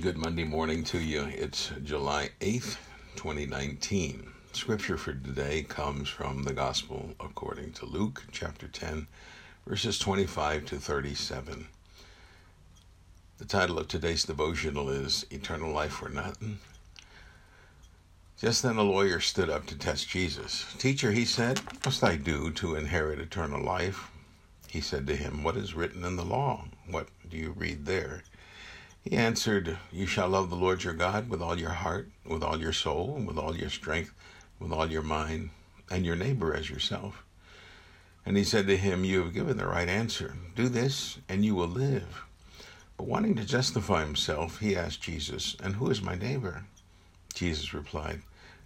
Good Monday morning to you. It's July 8th, 2019. Scripture for today comes from the Gospel according to Luke chapter 10, verses 25 to 37. The title of today's devotional is Eternal Life for Nothing. Just then a lawyer stood up to test Jesus. Teacher, he said, what must I do to inherit eternal life? He said to him, What is written in the law? What do you read there? He answered, You shall love the Lord your God with all your heart, with all your soul, with all your strength, with all your mind, and your neighbor as yourself. And he said to him, You have given the right answer. Do this, and you will live. But wanting to justify himself, he asked Jesus, And who is my neighbor? Jesus replied,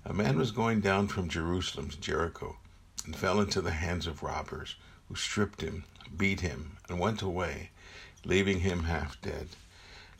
A man was going down from Jerusalem to Jericho, and fell into the hands of robbers, who stripped him, beat him, and went away, leaving him half dead.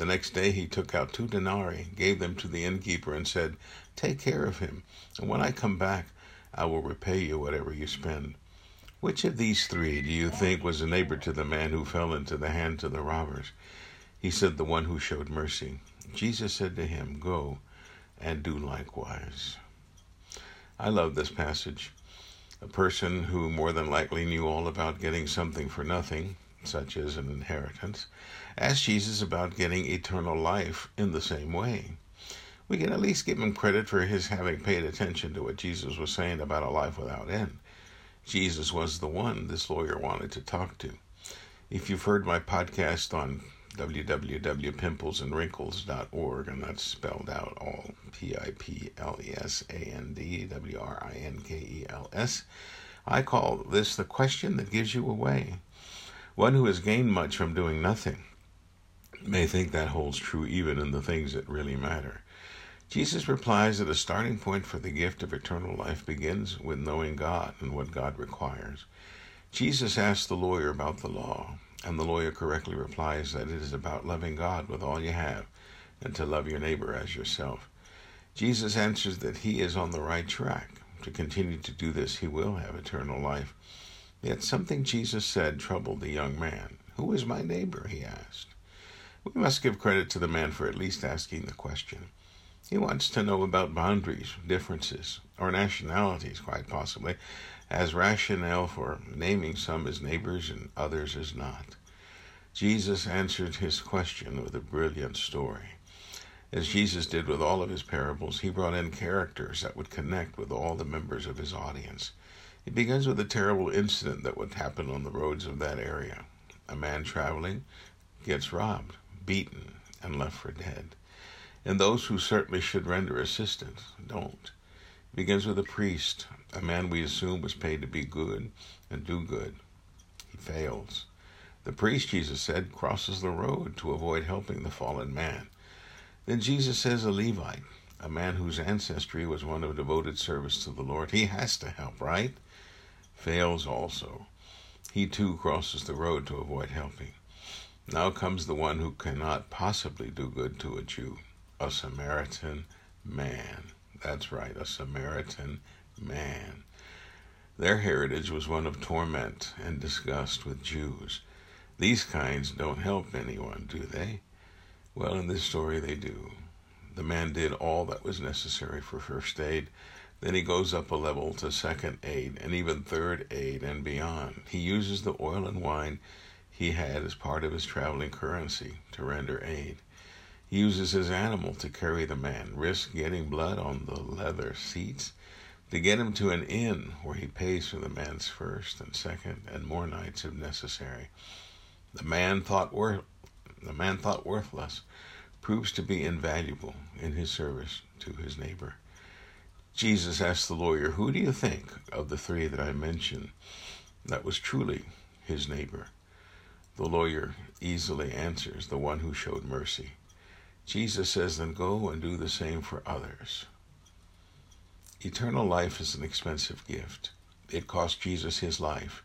The next day he took out two denarii, gave them to the innkeeper, and said, Take care of him, and when I come back, I will repay you whatever you spend. Which of these three do you think was a neighbor to the man who fell into the hands of the robbers? He said, The one who showed mercy. Jesus said to him, Go and do likewise. I love this passage. A person who more than likely knew all about getting something for nothing such as an inheritance, ask Jesus about getting eternal life in the same way. We can at least give him credit for his having paid attention to what Jesus was saying about a life without end. Jesus was the one this lawyer wanted to talk to. If you've heard my podcast on www.pimplesandwrinkles.org, and that's spelled out all P I P L E S A N D W R I N K E L S, I call this the question that gives you away. One who has gained much from doing nothing may think that holds true even in the things that really matter. Jesus replies that the starting point for the gift of eternal life begins with knowing God and what God requires. Jesus asks the lawyer about the law, and the lawyer correctly replies that it is about loving God with all you have and to love your neighbor as yourself. Jesus answers that he is on the right track. To continue to do this, he will have eternal life. Yet something Jesus said troubled the young man. Who is my neighbor? he asked. We must give credit to the man for at least asking the question. He wants to know about boundaries, differences, or nationalities, quite possibly, as rationale for naming some as neighbors and others as not. Jesus answered his question with a brilliant story. As Jesus did with all of his parables, he brought in characters that would connect with all the members of his audience. It begins with a terrible incident that would happen on the roads of that area. A man traveling gets robbed, beaten, and left for dead. And those who certainly should render assistance don't. It begins with a priest, a man we assume was paid to be good and do good. He fails. The priest, Jesus said, crosses the road to avoid helping the fallen man. Then Jesus says a Levite, a man whose ancestry was one of devoted service to the Lord, he has to help, right? Fails also. He too crosses the road to avoid helping. Now comes the one who cannot possibly do good to a Jew, a Samaritan man. That's right, a Samaritan man. Their heritage was one of torment and disgust with Jews. These kinds don't help anyone, do they? Well, in this story, they do. The man did all that was necessary for first aid then he goes up a level to second aid and even third aid and beyond. He uses the oil and wine he had as part of his traveling currency to render aid. He uses his animal to carry the man, risks getting blood on the leather seats to get him to an inn where he pays for the man's first and second and more nights if necessary. The man thought worth the man thought worthless proves to be invaluable in his service to his neighbor. Jesus asked the lawyer, Who do you think of the three that I mentioned that was truly his neighbor? The lawyer easily answers, The one who showed mercy. Jesus says, then go and do the same for others. Eternal life is an expensive gift. It cost Jesus his life,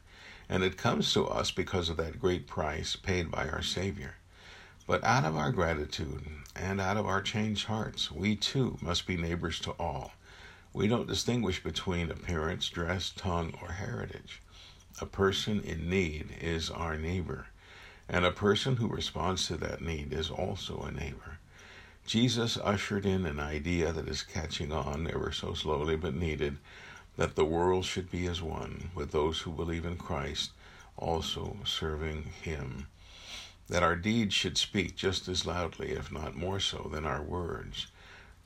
and it comes to us because of that great price paid by our Savior. But out of our gratitude and out of our changed hearts, we too must be neighbors to all. We don't distinguish between appearance, dress, tongue, or heritage. A person in need is our neighbor, and a person who responds to that need is also a neighbor. Jesus ushered in an idea that is catching on ever so slowly but needed that the world should be as one, with those who believe in Christ also serving Him. That our deeds should speak just as loudly, if not more so, than our words.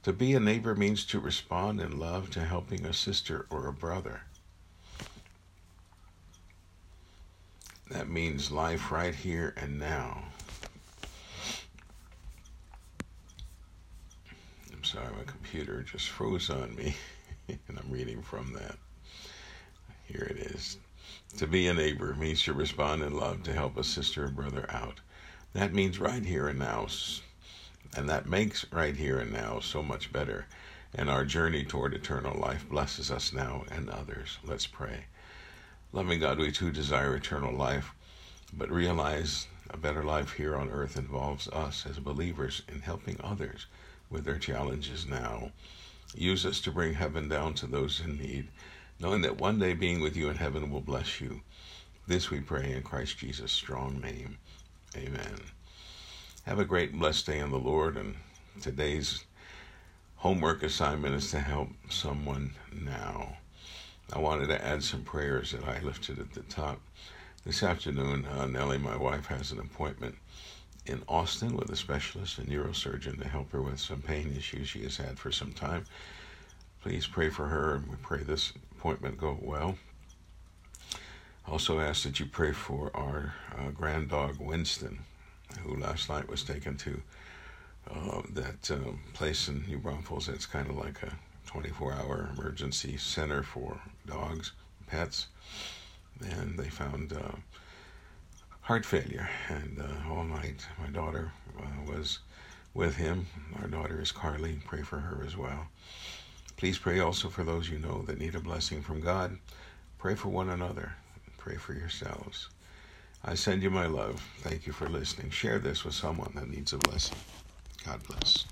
To be a neighbor means to respond in love to helping a sister or a brother. That means life right here and now. I'm sorry, my computer just froze on me, and I'm reading from that. Here it is. To be a neighbor means to respond in love to help a sister or brother out. That means right here and now. And that makes right here and now so much better. And our journey toward eternal life blesses us now and others. Let's pray. Loving God, we too desire eternal life, but realize a better life here on earth involves us as believers in helping others with their challenges now. Use us to bring heaven down to those in need, knowing that one day being with you in heaven will bless you. This we pray in Christ Jesus' strong name. Amen. Have a great blessed day in the Lord, and today's homework assignment is to help someone now. I wanted to add some prayers that I lifted at the top. This afternoon, uh, Nellie, my wife, has an appointment in Austin with a specialist, a neurosurgeon, to help her with some pain issues she has had for some time. Please pray for her, and we pray this appointment go well. Also ask that you pray for our uh, grand dog Winston, who last night was taken to uh, that um, place in New Braunfels. It's kind of like a 24-hour emergency center for dogs, pets, and they found uh, heart failure. And uh, all night, my daughter uh, was with him. Our daughter is Carly. Pray for her as well. Please pray also for those you know that need a blessing from God. Pray for one another. Pray for yourselves. I send you my love. Thank you for listening. Share this with someone that needs a blessing. God bless.